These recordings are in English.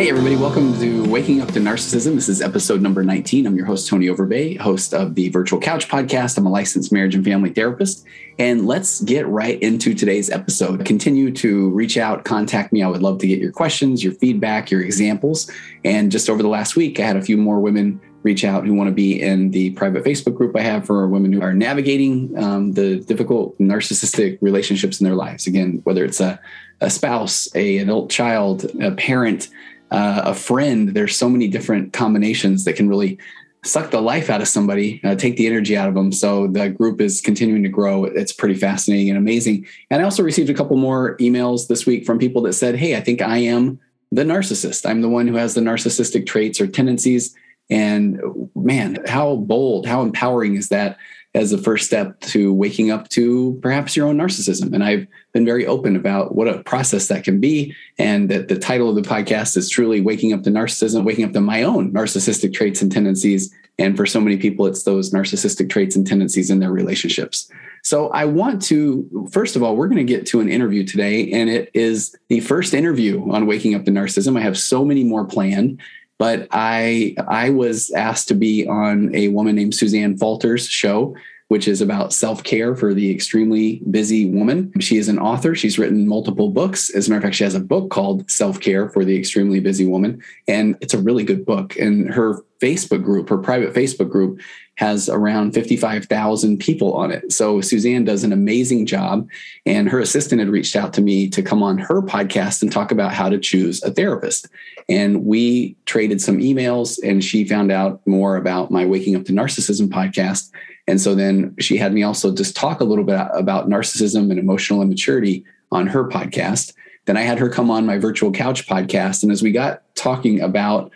Hey, everybody, welcome to Waking Up to Narcissism. This is episode number 19. I'm your host, Tony Overbay, host of the Virtual Couch podcast. I'm a licensed marriage and family therapist. And let's get right into today's episode. Continue to reach out, contact me. I would love to get your questions, your feedback, your examples. And just over the last week, I had a few more women reach out who want to be in the private Facebook group I have for women who are navigating um, the difficult narcissistic relationships in their lives. Again, whether it's a, a spouse, a adult child, a parent, uh, a friend. There's so many different combinations that can really suck the life out of somebody, uh, take the energy out of them. So the group is continuing to grow. It's pretty fascinating and amazing. And I also received a couple more emails this week from people that said, Hey, I think I am the narcissist. I'm the one who has the narcissistic traits or tendencies. And man, how bold, how empowering is that as the first step to waking up to perhaps your own narcissism. And I've been very open about what a process that can be. And that the title of the podcast is truly Waking Up to Narcissism, Waking Up to My Own Narcissistic Traits and Tendencies. And for so many people, it's those narcissistic traits and tendencies in their relationships. So I want to, first of all, we're going to get to an interview today, and it is the first interview on Waking Up to Narcissism. I have so many more planned but I I was asked to be on a woman named Suzanne Falter's show, which is about self care for the extremely busy woman. She is an author. She's written multiple books. As a matter of fact, she has a book called Self Care for the Extremely Busy Woman, and it's a really good book. And her Facebook group, her private Facebook group, has around 55,000 people on it. So Suzanne does an amazing job. And her assistant had reached out to me to come on her podcast and talk about how to choose a therapist. And we traded some emails, and she found out more about my Waking Up to Narcissism podcast. And so then she had me also just talk a little bit about narcissism and emotional immaturity on her podcast. Then I had her come on my virtual couch podcast. And as we got talking about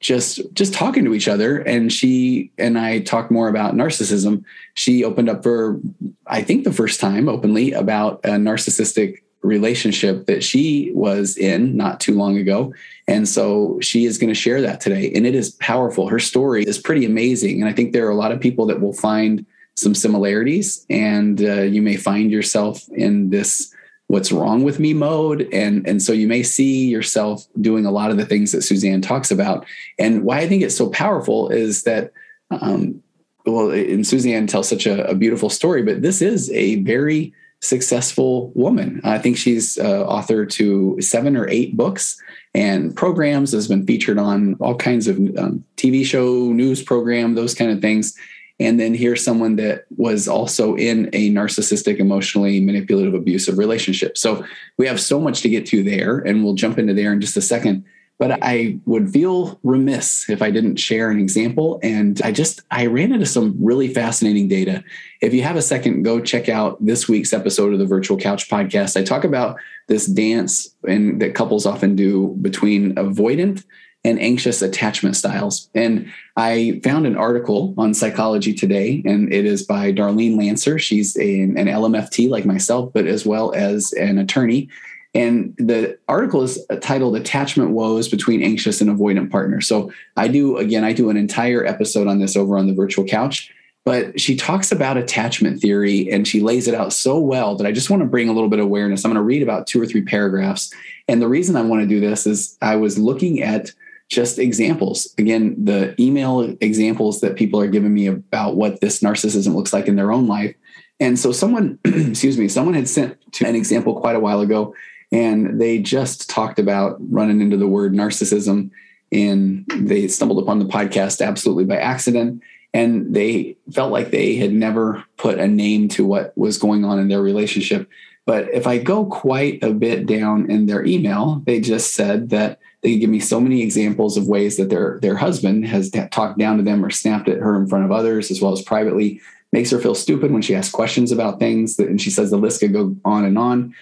just just talking to each other and she and i talked more about narcissism she opened up for i think the first time openly about a narcissistic relationship that she was in not too long ago. And so she is going to share that today and it is powerful. Her story is pretty amazing and i think there are a lot of people that will find some similarities and uh, you may find yourself in this what's wrong with me mode and and so you may see yourself doing a lot of the things that suzanne talks about. And why i think it's so powerful is that um, well and suzanne tells such a, a, beautiful story but this is a very successful woman. I think she's uh, author to seven or eight books and programs has been featured on all kinds of um, tv show news program those kind of things. And then here's someone that was also in a narcissistic emotionally manipulative abusive relationship. So we have so much to get to there and we'll jump into there in just a second but i would feel remiss if i didn't share an example and i just i ran into some really fascinating data if you have a second go check out this week's episode of the virtual couch podcast i talk about this dance and that couples often do between avoidant and anxious attachment styles. And I found an article on Psychology Today, and it is by Darlene Lancer. She's an LMFT like myself, but as well as an attorney. And the article is titled Attachment Woes Between Anxious and Avoidant Partners. So I do, again, I do an entire episode on this over on the virtual couch. But she talks about attachment theory and she lays it out so well that I just want to bring a little bit of awareness. I'm going to read about two or three paragraphs. And the reason I want to do this is I was looking at just examples. Again, the email examples that people are giving me about what this narcissism looks like in their own life. And so someone, excuse me, someone had sent to an example quite a while ago, and they just talked about running into the word narcissism. And they stumbled upon the podcast absolutely by accident. And they felt like they had never put a name to what was going on in their relationship. But if I go quite a bit down in their email, they just said that they give me so many examples of ways that their their husband has talked down to them or snapped at her in front of others as well as privately makes her feel stupid when she asks questions about things. And she says the list could go on and on.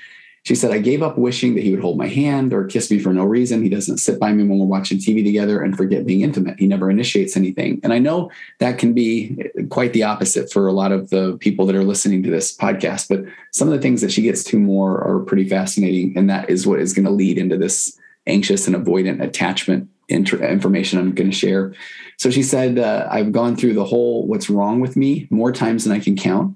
She said, I gave up wishing that he would hold my hand or kiss me for no reason. He doesn't sit by me when we're watching TV together and forget being intimate. He never initiates anything. And I know that can be quite the opposite for a lot of the people that are listening to this podcast. But some of the things that she gets to more are pretty fascinating. And that is what is going to lead into this anxious and avoidant attachment information I'm going to share. So she said, uh, I've gone through the whole what's wrong with me more times than I can count.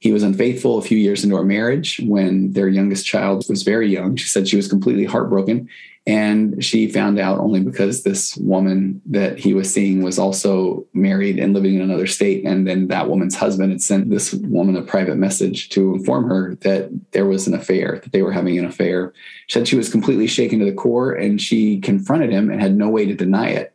He was unfaithful a few years into our marriage when their youngest child was very young. She said she was completely heartbroken. And she found out only because this woman that he was seeing was also married and living in another state. And then that woman's husband had sent this woman a private message to inform her that there was an affair, that they were having an affair. She said she was completely shaken to the core and she confronted him and had no way to deny it.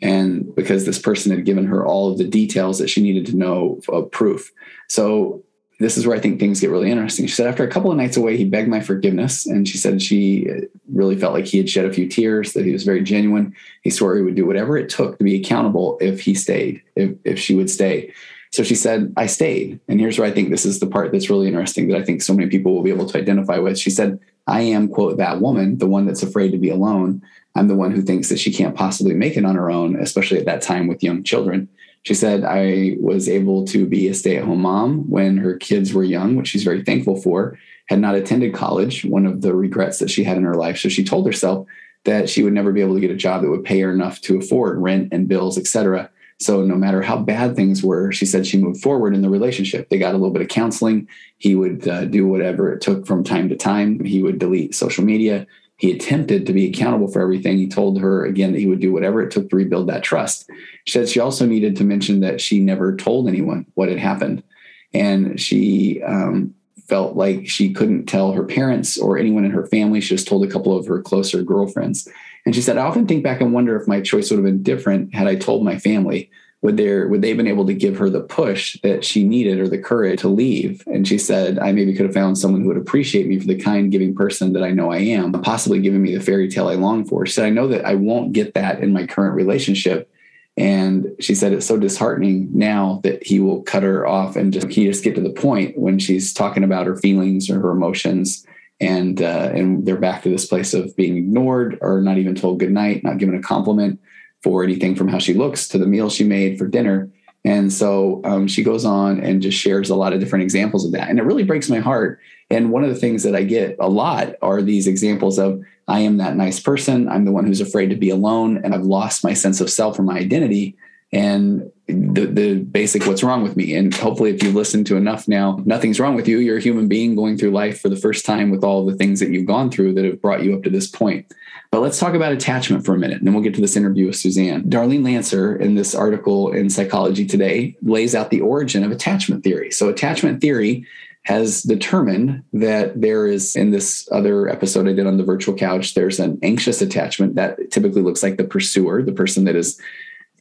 And because this person had given her all of the details that she needed to know of proof. So this is where I think things get really interesting. She said, after a couple of nights away, he begged my forgiveness. And she said she uh, really felt like he had shed a few tears, that he was very genuine. He swore he would do whatever it took to be accountable if he stayed, if, if she would stay. So she said, I stayed. And here's where I think this is the part that's really interesting that I think so many people will be able to identify with. She said, I am, quote, that woman, the one that's afraid to be alone. I'm the one who thinks that she can't possibly make it on her own, especially at that time with young children. She said, I was able to be a stay at home mom when her kids were young, which she's very thankful for, had not attended college, one of the regrets that she had in her life. So she told herself that she would never be able to get a job that would pay her enough to afford rent and bills, etc. So no matter how bad things were, she said she moved forward in the relationship. They got a little bit of counseling. He would uh, do whatever it took from time to time. He would delete social media he attempted to be accountable for everything. He told her again that he would do whatever it took to rebuild that trust. She said she also needed to mention that she never told anyone what had happened. And she um, felt like she couldn't tell her parents or anyone in her family. She just told a couple of her closer girlfriends. And she said, I often think back and wonder if my choice would have been different had I told my family would there would they have been able to give her the push that she needed or the courage to leave? And she said i maybe could have found someone who would appreciate me for the kind giving person that i know i am possibly giving me the fairy tale i long for. She said i know that i won't get that in my current relationship. And she said it's so disheartening now that he will cut her off and just he just get to the point when she's talking about her feelings or her emotions and uh, and they're back to this place of being ignored or not even told good night not given a compliment for anything from how she looks to the meal she made for dinner. And so um, she goes on and just shares a lot of different examples of that. And it really breaks my heart. And one of the things that I get a lot are these examples of I am that nice person. I'm the one who's afraid to be alone. And I've lost my sense of self or my identity. And the, the basic what's wrong with me. And hopefully, if you've listened to enough now, nothing's wrong with you. You're a human being going through life for the first time with all the things that you've gone through that have brought you up to this point. But let's talk about attachment for a minute, and then we'll get to this interview with Suzanne. Darlene Lancer, in this article in Psychology Today, lays out the origin of attachment theory. So, attachment theory has determined that there is, in this other episode I did on the virtual couch, there's an anxious attachment that typically looks like the pursuer, the person that is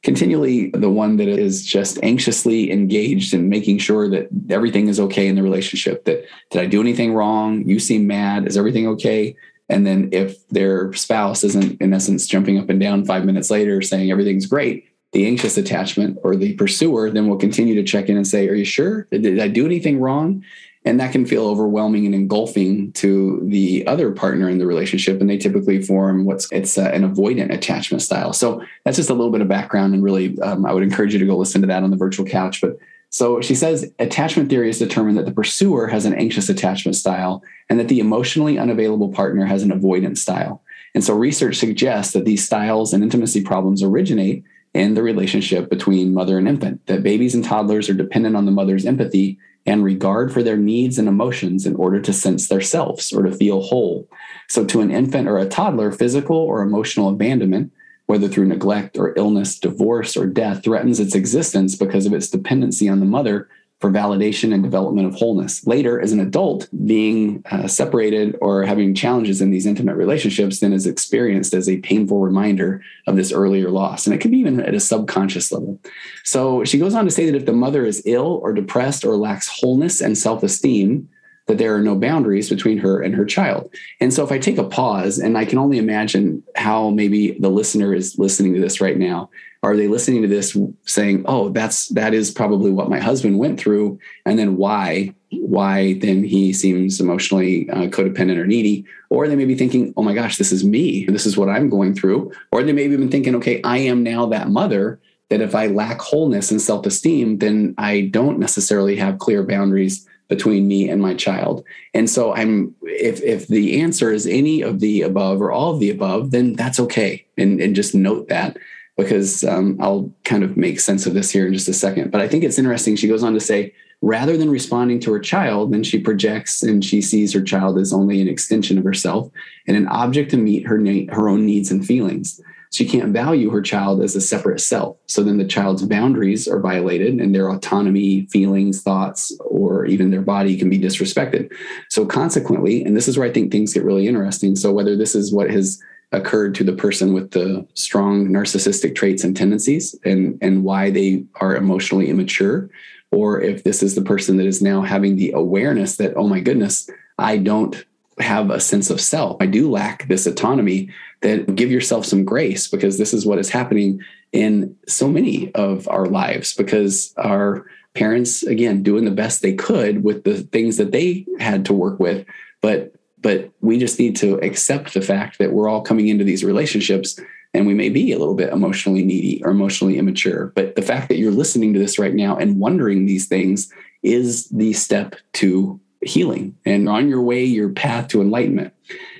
continually the one that is just anxiously engaged in making sure that everything is okay in the relationship that did i do anything wrong you seem mad is everything okay and then if their spouse isn't, in essence, jumping up and down five minutes later saying everything's great, the anxious attachment or the pursuer then will continue to check in and say, Are you sure? Did I do anything wrong? And that can feel overwhelming and engulfing to the other partner in the relationship. And they typically form what's it's uh, an avoidant attachment style. So that's just a little bit of background. And really, um, I would encourage you to go listen to that on the virtual couch. But so she says attachment theory has determined that the pursuer has an anxious attachment style and that the emotionally unavailable partner has an avoidant style. And so research suggests that these styles and intimacy problems originate in the relationship between mother and infant, that babies and toddlers are dependent on the mother's empathy and regard for their needs and emotions in order to sense their selves or to feel whole. So, to an infant or a toddler, physical or emotional abandonment whether through neglect or illness, divorce, or death, threatens its existence because of its dependency on the mother for validation and development of wholeness. Later, as an adult, being uh, separated or having challenges in these intimate relationships then is experienced as a painful reminder of this earlier loss. And it can be even at a subconscious level. So she goes on to say that if the mother is ill or depressed or lacks wholeness and self esteem, that there are no boundaries between her and her child. And so if I take a pause and I can only imagine how maybe the listener is listening to this right now, are they listening to this saying, "Oh, that's that is probably what my husband went through," and then why why then he seems emotionally uh, codependent or needy, or they may be thinking, "Oh my gosh, this is me. This is what I'm going through," or they may have been thinking, "Okay, I am now that mother." That if I lack wholeness and self esteem, then I don't necessarily have clear boundaries between me and my child. And so I'm if if the answer is any of the above or all of the above, then that's okay. And and just note that because um, I'll kind of make sense of this here in just a second. But I think it's interesting. She goes on to say, rather than responding to her child, then she projects and she sees her child as only an extension of herself and an object to meet her na- her own needs and feelings. She can't value her child as a separate self. So then the child's boundaries are violated and their autonomy, feelings, thoughts, or even their body can be disrespected. So consequently, and this is where I think things get really interesting. So whether this is what has occurred to the person with the strong narcissistic traits and tendencies and, and why they are emotionally immature, or if this is the person that is now having the awareness that, oh my goodness, I don't have a sense of self. I do lack this autonomy that give yourself some grace because this is what is happening in so many of our lives because our parents again doing the best they could with the things that they had to work with. But but we just need to accept the fact that we're all coming into these relationships and we may be a little bit emotionally needy or emotionally immature. But the fact that you're listening to this right now and wondering these things is the step to healing and on your way your path to enlightenment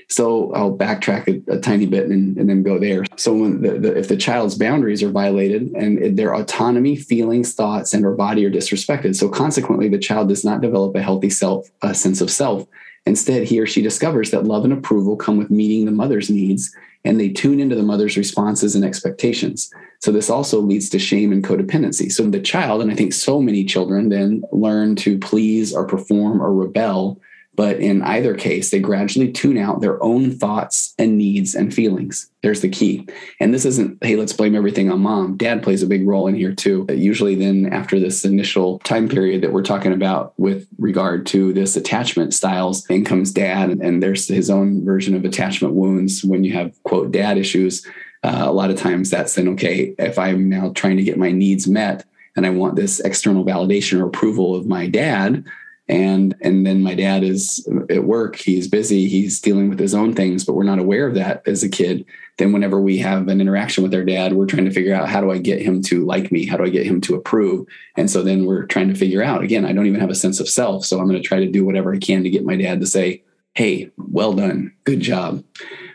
so I'll backtrack a, a tiny bit and, and, then go there. So when the, the, if the child's boundaries are violated and their autonomy, feelings, thoughts, and or body are disrespected, so consequently the child does not develop a healthy self a sense of self. Instead, he or she discovers that love and approval come with meeting the mother's needs, and they tune into the mother's responses and expectations. So this also leads to shame and codependency. So the child, and I think so many children, then learn to please or perform or rebel but in either case, they gradually tune out their own thoughts and needs and feelings. There's the key. And this isn't, hey, let's blame everything on mom. Dad plays a big role in here too. Usually, then after this initial time period that we're talking about with regard to this attachment styles, in comes dad, and there's his own version of attachment wounds when you have, quote, dad issues. Uh, a lot of times that's then, okay, if I'm now trying to get my needs met and I want this external validation or approval of my dad, and and then my dad is at work. He's busy. He's dealing with his own things but we're not aware of that as a kid. Then whenever we have an interaction with our dad we're trying to figure out how do i get him to like me? How do i get him to approve? And so then we're trying to figure out again i don't even have a sense of self so i'm going to try to do whatever i can to get my dad to say hey well done. Good job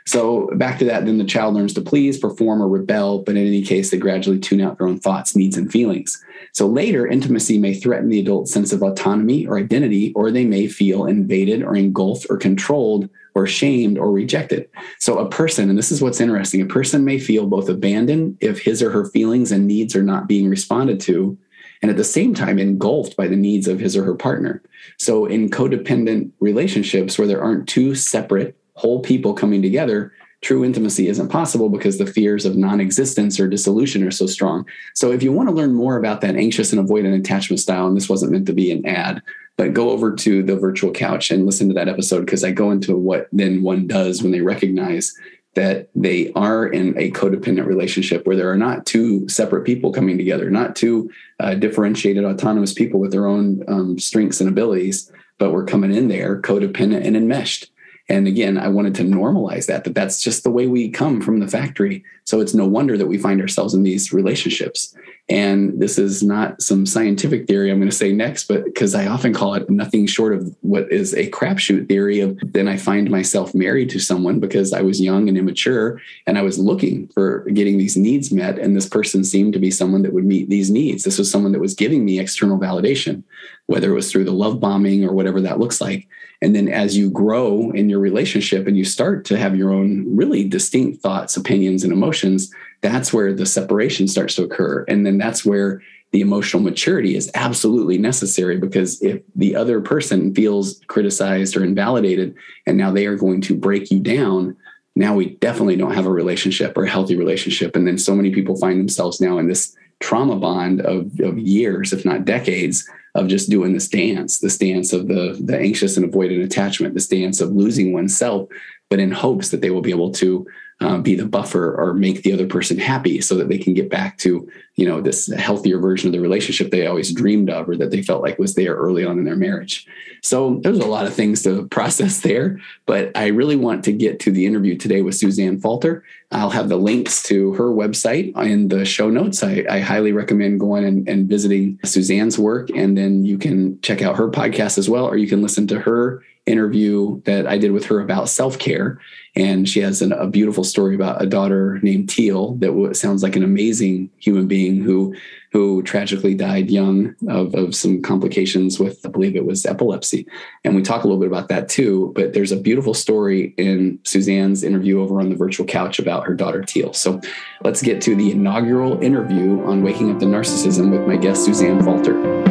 so back to that, then the child learns to please, perform, or rebel, but in any case, they gradually tune out their own thoughts, needs, and feelings. So later, intimacy may threaten the adult's sense of autonomy or identity, or they may feel invaded or engulfed or controlled or shamed or rejected. So a person, and this is what's interesting, a person may feel both abandoned if his or her feelings and needs are not being responded to, and at the same time engulfed by the needs of his or her partner. So in codependent relationships where there aren't two separate whole people coming together, true intimacy isn't possible because the fears of non-existence or dissolution are so strong. So if you want to learn more about that anxious and avoidant attachment style, and this wasn't meant to be an ad, but go over to the virtual couch and listen to that episode because I go into what then one does when they recognize that they are in a codependent relationship where there are not two separate people coming together, not two uh, differentiated autonomous people with their own um, strengths and abilities, but we're coming in there codependent and enmeshed. And again, I wanted to normalize that, that that's just the way we come from the factory. So it's no wonder that we find ourselves in these relationships. And this is not some scientific theory I'm going to say next, but because I often call it nothing short of what is a crapshoot theory of then I find myself married to someone because I was young and immature and I was looking for getting these needs met. And this person seemed to be someone that would meet these needs. This was someone that was giving me external validation, whether it was through the love bombing or whatever that looks like. And then as you grow in your relationship and you start to have your own really distinct thoughts, opinions, and emotions, that's where the separation starts to occur. And then that's where the emotional maturity is absolutely necessary because if the other person feels criticized or invalidated and now they are going to break you down, now we definitely don't have a relationship or a healthy relationship. And then so many people find themselves now in this trauma bond of, of years, if not decades, of just doing this dance, this dance of the the anxious and avoidant attachment, this dance of losing oneself, but in hopes that they will be able to uh, be the buffer or make the other person happy so that they can get back to you know this healthier version of the relationship they always dreamed of or that they felt like was there early on in their marriage. So there's a lot of things to process there but i really want to get to the interview today with suzanne falter. I'll have the links to her website in the show notes. I, I highly recommend going and, and visiting suzanne's work and then you can check out her podcast as well or you can listen to her interview that I did with her about self care. And she has an, a beautiful story about a daughter named Teal that w- sounds like an amazing human being who who tragically died young of, of some complications with, I believe it was epilepsy. And we talk a little bit about that too. But there's a beautiful story in Suzanne's interview over on the virtual couch about her daughter Teal. So let's get to the inaugural interview on Waking Up to Narcissism with my guest, Suzanne Falter.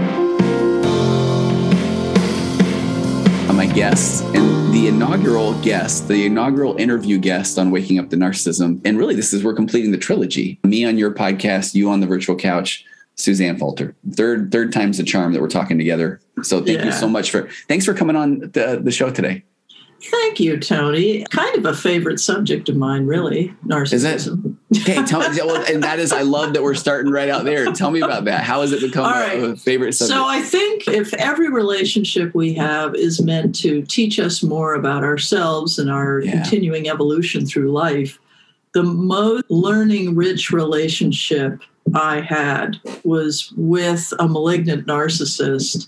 Guests and the inaugural guest, the inaugural interview guest on Waking Up to Narcissism. And really, this is we're completing the trilogy. Me on your podcast, you on the virtual couch, Suzanne Falter. Third, third time's the charm that we're talking together. So thank yeah. you so much for thanks for coming on the, the show today. Thank you, Tony. Kind of a favorite subject of mine, really. Narcissism. Is it? Okay, tell me. Well, and that is, I love that we're starting right out there. Tell me about that. How has it become right. a, favorite subject? So I think if every relationship we have is meant to teach us more about ourselves and our yeah. continuing evolution through life, the most learning rich relationship I had was with a malignant narcissist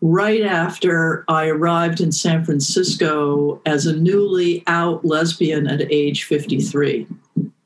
right after I arrived in San Francisco as a newly out lesbian at age 53.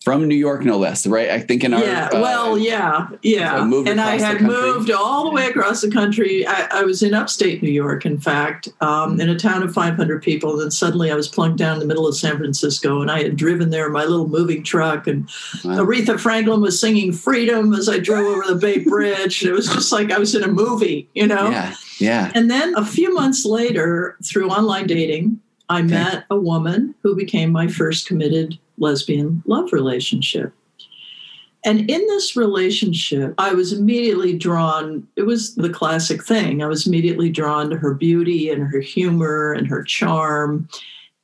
From New York, no less, right? I think in our yeah, uh, well, yeah, yeah, and I had moved all the way across the country. I, I, was in upstate New York, in fact, um, in a town of 500 people. And then suddenly, I was plunked down in the middle of San Francisco, and I had driven there in my little moving truck, and wow. Aretha Franklin was singing "Freedom" as I drove over the Bay Bridge. And it was just like I was in a movie, you know. Yeah yeah. And then a few months later, through online dating, I okay. met a woman who became my first committed lesbian love relationship. And in this relationship, I was immediately drawn, it was the classic thing. I was immediately drawn to her beauty and her humor and her charm.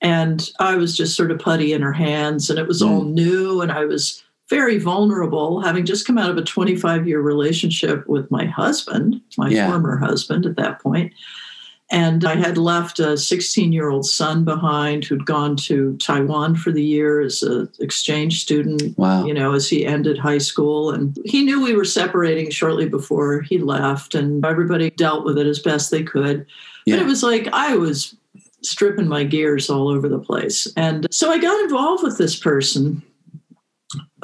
And I was just sort of putty in her hands, and it was mm. all new. And I was very vulnerable, having just come out of a 25 year relationship with my husband, my yeah. former husband at that point. And I had left a 16 year old son behind who'd gone to Taiwan for the year as an exchange student, wow. you know, as he ended high school. And he knew we were separating shortly before he left, and everybody dealt with it as best they could. Yeah. But it was like I was stripping my gears all over the place. And so I got involved with this person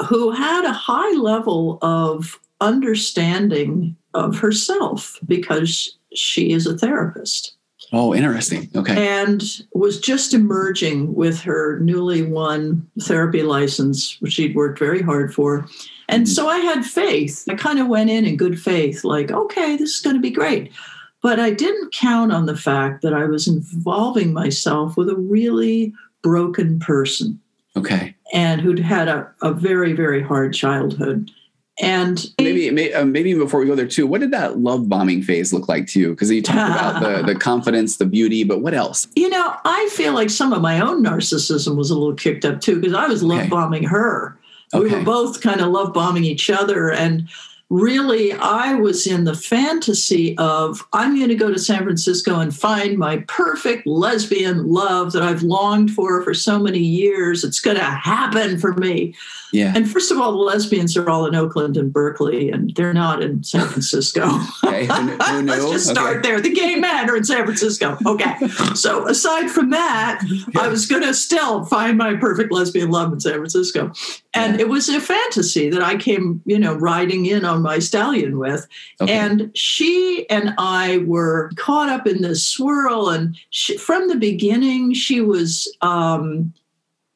who had a high level of understanding of herself because she is a therapist. Oh, interesting. Okay. And was just emerging with her newly won therapy license, which she'd worked very hard for. And mm-hmm. so I had faith. I kind of went in in good faith, like, okay, this is going to be great. But I didn't count on the fact that I was involving myself with a really broken person. Okay. And who'd had a, a very, very hard childhood. And maybe, maybe, uh, maybe before we go there too, what did that love bombing phase look like to you? Because you talked about the, the confidence, the beauty, but what else? You know, I feel like some of my own narcissism was a little kicked up too, because I was love bombing her. Okay. We were both kind of love bombing each other. And really I was in the fantasy of I'm going to go to San Francisco and find my perfect lesbian love that I've longed for for so many years. It's going to happen for me. Yeah. And first of all, the lesbians are all in Oakland and Berkeley, and they're not in San Francisco. okay. Who, Let's just start okay. there. The gay men are in San Francisco. Okay. so aside from that, yeah. I was going to still find my perfect lesbian love in San Francisco. And yeah. it was a fantasy that I came, you know, riding in on my stallion with. Okay. And she and I were caught up in this swirl. And she, from the beginning, she was um,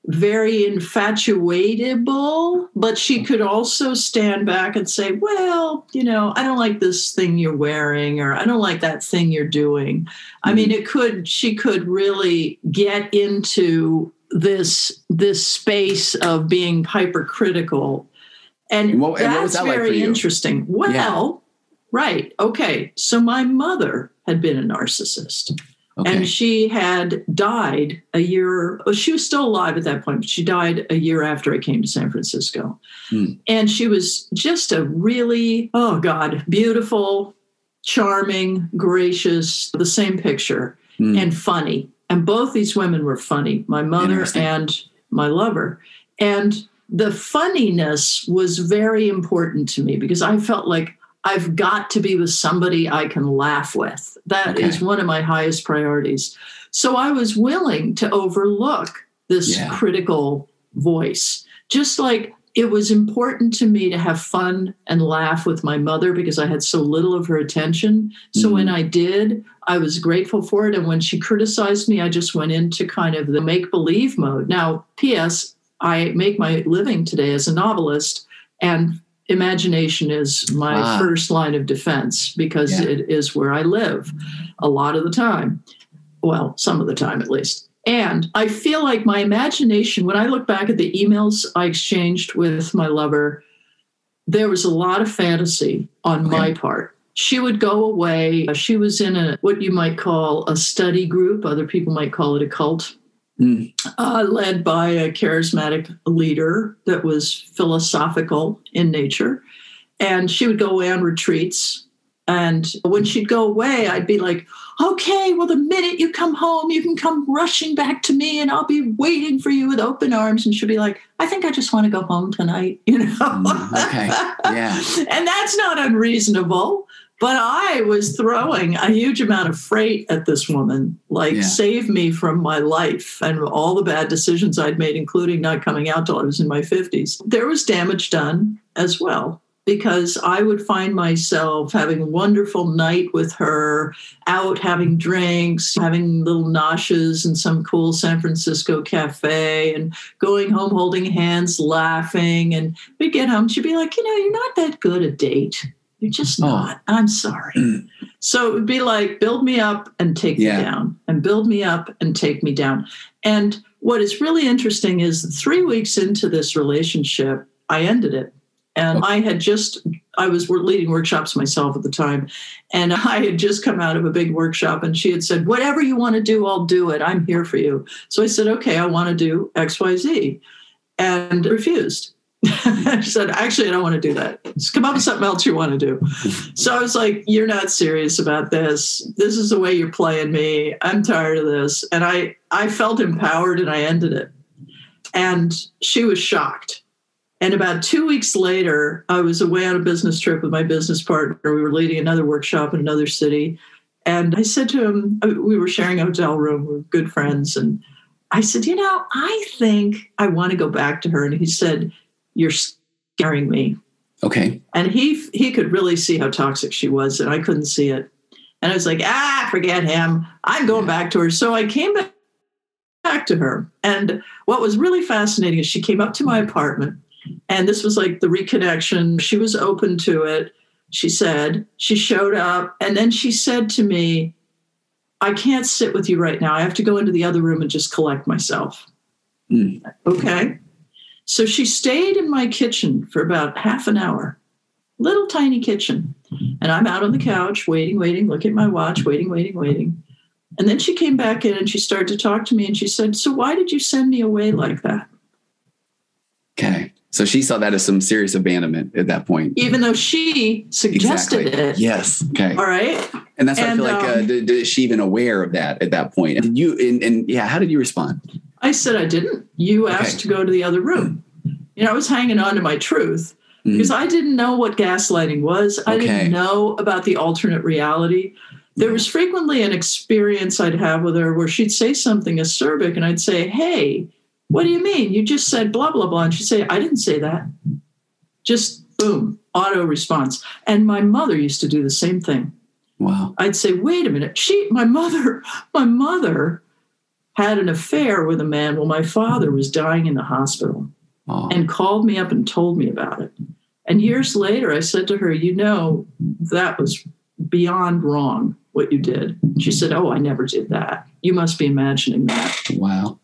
very infatuatable, but she could also stand back and say, Well, you know, I don't like this thing you're wearing, or I don't like that thing you're doing. Mm-hmm. I mean, it could, she could really get into this this space of being hypercritical and, and, what, and that's very interesting well yeah. Right. Okay. So my mother had been a narcissist. Okay. And she had died a year, well, she was still alive at that point, but she died a year after I came to San Francisco. Hmm. And she was just a really, oh God, beautiful, charming, gracious, the same picture, Hmm. and funny. And both these women were funny, my mother and my lover. And the funniness was very important to me because I felt like I've got to be with somebody I can laugh with. That is Okay. one of my highest priorities. So I was willing to overlook this Yeah. critical voice. Just like it was important to me to have fun and laugh with my mother because I had so little of her attention. So Mhm. when I did, I was grateful for it. And when she criticized me, I just went into kind of the make believe mode. Now, P.S., I make my living today as a novelist, and imagination is my Ah. first line of defense because Yeah. it is where I live a lot of the time. Well, some of the time at least. And I feel like my imagination, when I look back at the emails I exchanged with my lover, there was a lot of fantasy on Okay. my part. She would go away. She was in a what you might call a study group. Other people might call it a cult Mm. uh, led by a charismatic leader that was philosophical in nature. And she would go away on retreats. And when she'd go away, I'd be like, okay, well, the minute you come home, you can come rushing back to me and I'll be waiting for you with open arms. And she'll be like, I think I just want to go home tonight, you know? Mm, okay. Yeah. and that's not unreasonable. But I was throwing a huge amount of freight at this woman, like, Yeah. save me from my life and all the bad decisions I'd made, including not coming out till I was in my 50s. There was damage done as well because I would find myself having a wonderful night with her, out having drinks, having little noshes in some cool San Francisco cafe, and going home holding hands, laughing. And we'd get home, she'd be like, You know, you're not that good a date. You're just Oh. not. I'm sorry. so it would be like, build me up and take Yeah. me down, and build me up and take me down. And what is really interesting is three weeks into this relationship, I ended it. And I had just, I was leading workshops myself at the time. And I had just come out of a big workshop and she had said, Whatever you want to do, I'll do it. I'm here for you. So I said, Okay, I want to do XYZ. And refused. she said, Actually, I don't want to do that. Just come up with something else you want to do. So I was like, You're not serious about this. This is the way you're playing me. I'm tired of this. And I, I felt empowered and I ended it. And she was shocked. And about two weeks later, I was away on a business trip with my business partner. We were leading another workshop in another city. And I said to him, uh, we were sharing a hotel room, we were good friends. And I said, You know, I think I want to go back to her. And he said, You're scaring me. Okay. And he he could really see how toxic she was, and I couldn't see it. And I was like, ah, forget him. I'm going back to her. So I came back back to her. And what was really fascinating is she came up to my apartment, and this was like the reconnection. She was open to it. She said, she showed up, and then she said to me, I can't sit with you right now. I have to go into the other room and just collect myself. Mm. Okay. So she stayed in my kitchen for about half an hour, little tiny kitchen. And I'm out on the couch waiting, waiting, look at my watch, waiting, waiting, waiting. And then she came back in and she started to talk to me and she said, So why did you send me away like that? Okay. So she saw that as some serious abandonment at that point. Even though she suggested Exactly. it. Yes. Okay. All right. And that's why I And, feel like uh, um, did, did- is she even aware of that at that point? Did you and, and yeah, how did you respond? I said, I didn't. You Okay. asked to go to the other room. You know, I was hanging on to my truth Mhm. because I didn't know what gaslighting was. I Okay. didn't know about the alternate reality. There was frequently an experience I'd have with her where she'd say something acerbic and I'd say, Hey, what do you mean? You just said blah, blah, blah. And she'd say, I didn't say that. Just boom, auto response. And my mother used to do the same thing. Wow. I'd say, wait a minute. She, my mother, my mother had an affair with a man while my father was dying in the hospital Oh, and called me up and told me about it. And years later, I said to her, You know, that was beyond wrong what you did. She said, Oh, I never did that. You must be imagining that. wow.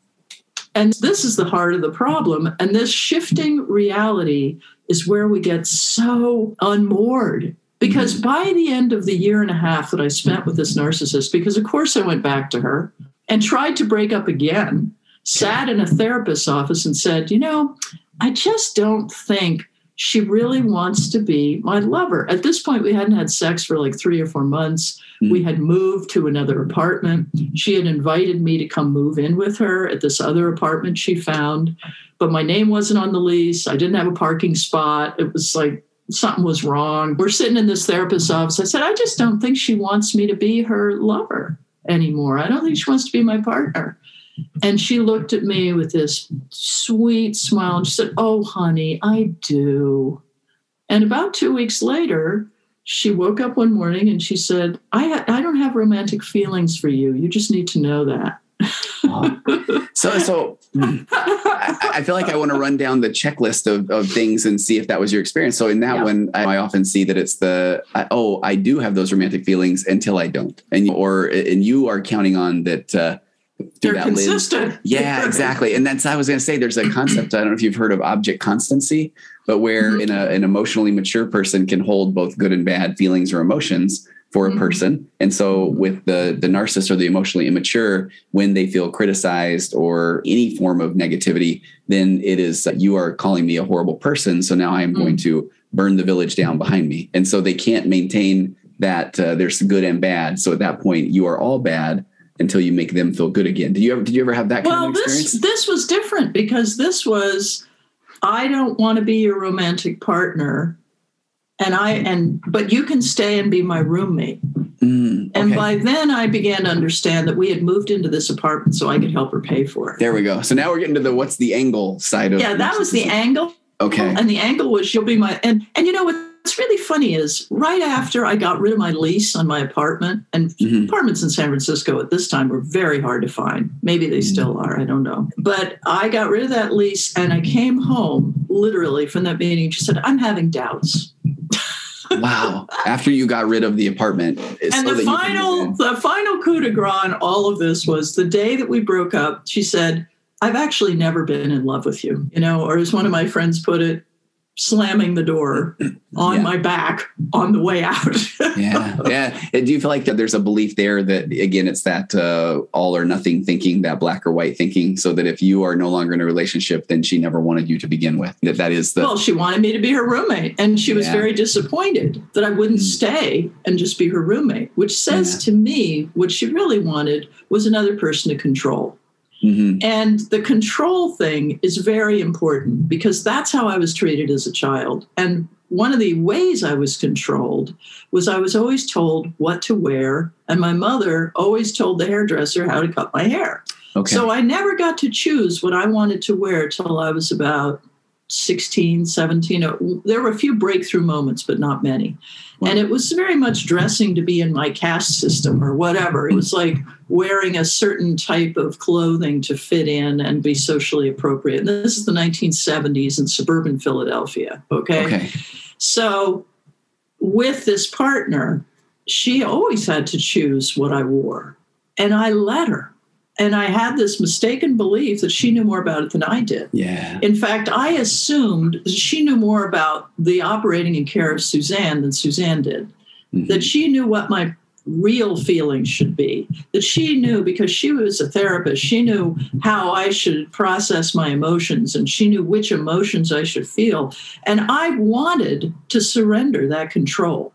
And this is the heart of the problem. And this shifting reality is where we get so unmoored Because mm-hmm. by the end of the year and a half that I spent with this narcissist, because of course I went back to her and tried to break up again, sat in a therapist's office and said, You know, I just don't think she really wants to be my lover. At this point, we hadn't had sex for like three or four months. Mm-hmm. We had moved to another apartment. She had invited me to come move in with her at this other apartment she found, but my name wasn't on the lease. I didn't have a parking spot. It was like something was wrong. We're sitting in this therapist's office. I said, I just don't think she wants me to be her lover anymore. I don't think she wants to be my partner. And she looked at me with this sweet smile and she said, Oh, honey, I do. And about two weeks later, she woke up one morning and she said, I, I don't have romantic feelings for you. You just need to know that. so, so I, I, feel like I want to run down the checklist of, of things and see if that was your experience. So, in that yeah. one, I, I, often see that it's the oh, I do have those romantic feelings until I don't, and or and you are counting on that. Uh, they're that consistent. Lens. Yeah, exactly. And that's I was going to say. There's a concept. I don't know if you've heard of object constancy, but where mm-hmm. in a, an emotionally mature person can hold both good and bad feelings or emotions for a mm-hmm. person. And so with the the narcissist or the emotionally immature, when they feel criticized or any form of negativity, then it is you are calling me a horrible person. So now I am mm-hmm. going to burn the village down behind me. And so they can't maintain that uh, there's good and bad. So at that point, you are all bad until you make them feel good again. Did you ever did you ever have that well, of experience? This this was different because this was I don't want to be your romantic partner. And I and but you can stay and be my roommate. Mm, okay. And by then I began to understand that we had moved into this apartment so I could help her pay for it. There we go. So now we're getting to the what's the angle side of Yeah, that was the angle. Okay. And the angle was she'll be my and and you know what what's really funny is right after I got rid of my lease on my apartment, and mm-hmm. apartments in San Francisco at this time were very hard to find. Maybe they mm-hmm. still are, I don't know. But I got rid of that lease and I came home literally from that meeting. She said, I'm having doubts. Wow. After you got rid of the apartment. And so the final the final coup de grace on all of this was the day that we broke up, she said, I've actually never been in love with you. You know, or as one of my friends put it, slamming the door on yeah. my back on the way out. yeah, yeah. And do you feel like that there's a belief there that again, it's that uh, all or nothing thinking, that black or white thinking, so that if you are no longer in a relationship, then she never wanted you to begin with. That that is the well, she wanted me to be her roommate, and she was yeah. very disappointed that I wouldn't mm. stay and just be her roommate, which says yeah. to me what she really wanted was another person to control. Mm-hmm. And the control thing is very important because that's how I was treated as a child. And one of the ways I was controlled was I was always told what to wear, and my mother always told the hairdresser how to cut my hair. Okay. So I never got to choose what I wanted to wear till I was about 16, 17. There were a few breakthrough moments, but not many. And it was very much dressing to be in my caste system or whatever. It was like wearing a certain type of clothing to fit in and be socially appropriate. And this is the 1970s in suburban Philadelphia. Okay. okay. So with this partner, she always had to choose what I wore. And I let her. And I had this mistaken belief that she knew more about it than I did. Yeah. In fact, I assumed she knew more about the operating and care of Suzanne than Suzanne did. Mm-hmm. That she knew what my real feelings should be. That she knew because she was a therapist, she knew how I should process my emotions and she knew which emotions I should feel. And I wanted to surrender that control.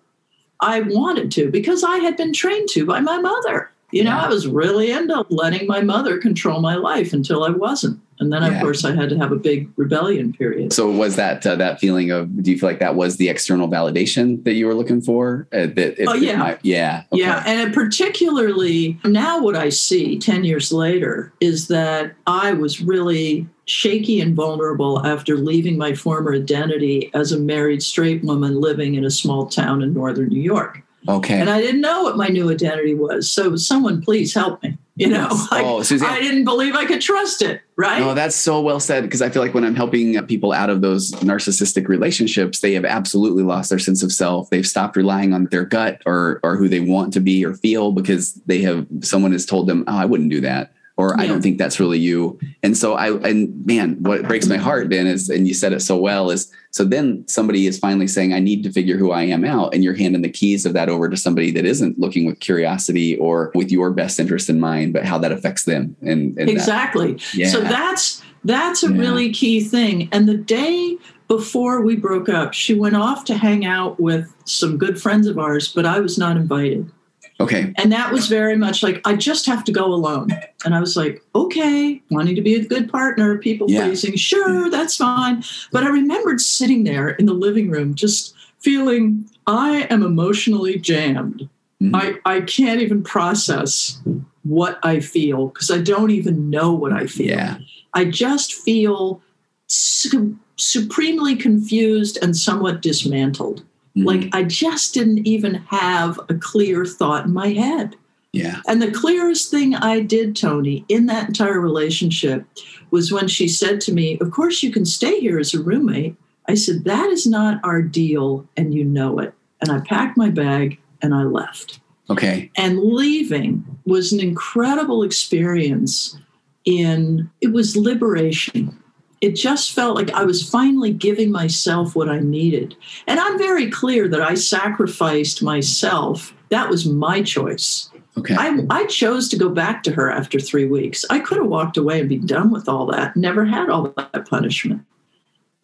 I wanted to because I had been trained to by my mother. You know. I was really into letting my mother control my life until I wasn't. And then, yeah. of course, I had to have a big rebellion period. So, was that uh, that feeling of? Do you feel like that was the external validation that you were looking for? Uh, that oh yeah, might, yeah, okay. yeah. And particularly now, what I see ten years later is that I was really shaky and vulnerable after leaving my former identity as a married straight woman living in a small town in northern New York. Okay. And I didn't know what my new identity was. So someone please help me. You know, like, oh, Suzanne. I didn't believe I could trust it. Right. No, that's so well said. Because I feel like when I'm helping people out of those narcissistic relationships, they have absolutely lost their sense of self. They've stopped relying on their gut or or who they want to be or feel because they have someone has told them, oh, I wouldn't do that or Yeah. I don't think that's really you. And so I, and man, what breaks my heart then is, and you said it so well is, so then somebody is finally saying, I need to figure who I am out. And you're handing the keys of that over to somebody that isn't looking with curiosity or with your best interest in mind, but how that affects them. And, and that- exactly. yeah. So that's that's a Yeah. really key thing. And the day before we broke up, she went off to hang out with some good friends of ours, but I was not invited. Okay. And that was very much like, I just have to go alone. And I was like, okay, wanting to be a good partner, people Yeah. pleasing, sure, that's fine. But I remembered sitting there in the living room just feeling I am emotionally jammed. Mhm. I, I can't even process what I feel because I don't even know what I feel. Yeah. I just feel su- supremely confused and somewhat dismantled. Like mm-hmm. I just didn't even have a clear thought in my head. yeah. And the clearest thing I did, Tony, in that entire relationship was when she said to me, Of course, you can stay here as a roommate. I said, That is not our deal, and you know it. And I packed my bag and I left. Okay. And leaving was an incredible experience in it was liberation. It just felt like I was finally giving myself what I needed. And I'm very clear that I sacrificed myself. That was my choice. Okay. I, I chose to go back to her after three weeks. I could have walked away and be done with all that, never had all that punishment.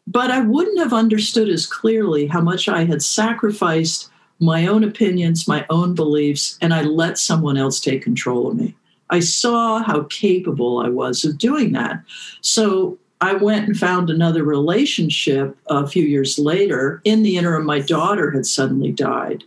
But I wouldn't have understood as clearly how much I had sacrificed my own opinions, my own beliefs, and I let someone else take control of me. I saw how capable I was of doing that. So I went and found another relationship a few years later. In the interim, my daughter had suddenly died.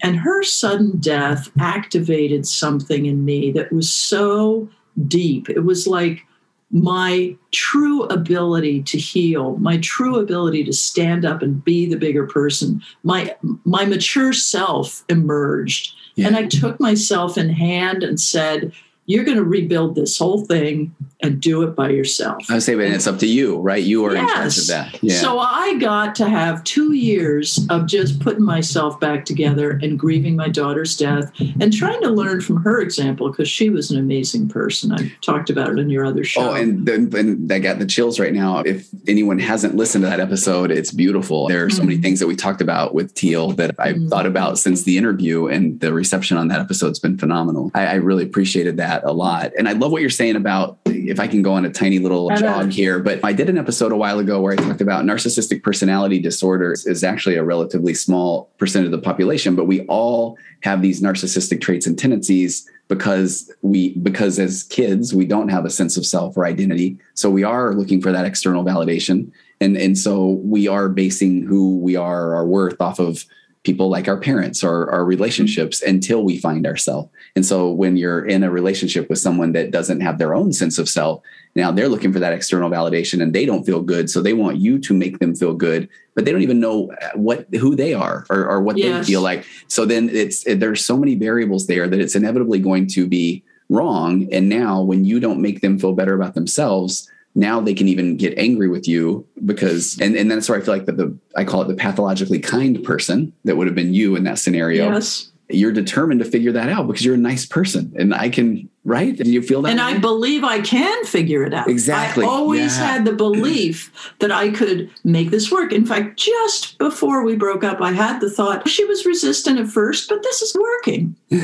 And her sudden death activated something in me that was so deep. It was like my true ability to heal, my true ability to stand up and be the bigger person, my my mature self emerged. Yeah. And I took myself in hand and said, You're going to rebuild this whole thing and do it by yourself. I say, but it's up to you, right? You are in charge of that. Yeah. So I got to have two years of just putting myself back together and grieving my daughter's death and trying to learn from her example because she was an amazing person. I talked about it in your other show. Oh, and then and I got the chills right now. If anyone hasn't listened to that episode, it's beautiful. There are so many Mhm. things that we talked about with Teal that I've Mhm. thought about since the interview, and the reception on that episode's been phenomenal. I, I really appreciated that a lot, and I love what you're saying about if I can go on a tiny little Uh-huh. jog here. But I did an episode a while ago where I talked about narcissistic personality disorders is actually a relatively small percent of the population, but we all have these narcissistic traits and tendencies because we because as kids we don't have a sense of self or identity so we are looking for that external validation and and so we are basing who we are our worth off of people like our parents or our relationships until we find ourselves. And so when you're in a relationship with someone that doesn't have their own sense of self now they're looking for that external validation and they don't feel good. So they want you to make them feel good but they don't even know uh, what who they are or, or what Yes. they feel like. So then it's there's so many variables there that it's inevitably going to be wrong. And now when you don't make them feel better about themselves now they can even get angry with you because and, and that's where i feel like that the i call it the pathologically kind person that would have been you in that scenario yes. you're determined to figure that out because you're a nice person and i can right do you feel that And way? I believe I can figure it out. Exactly. I always Yeah. had the belief that I could make this work. In fact, just before we broke up, I had the thought she was resistant at first, but this is working.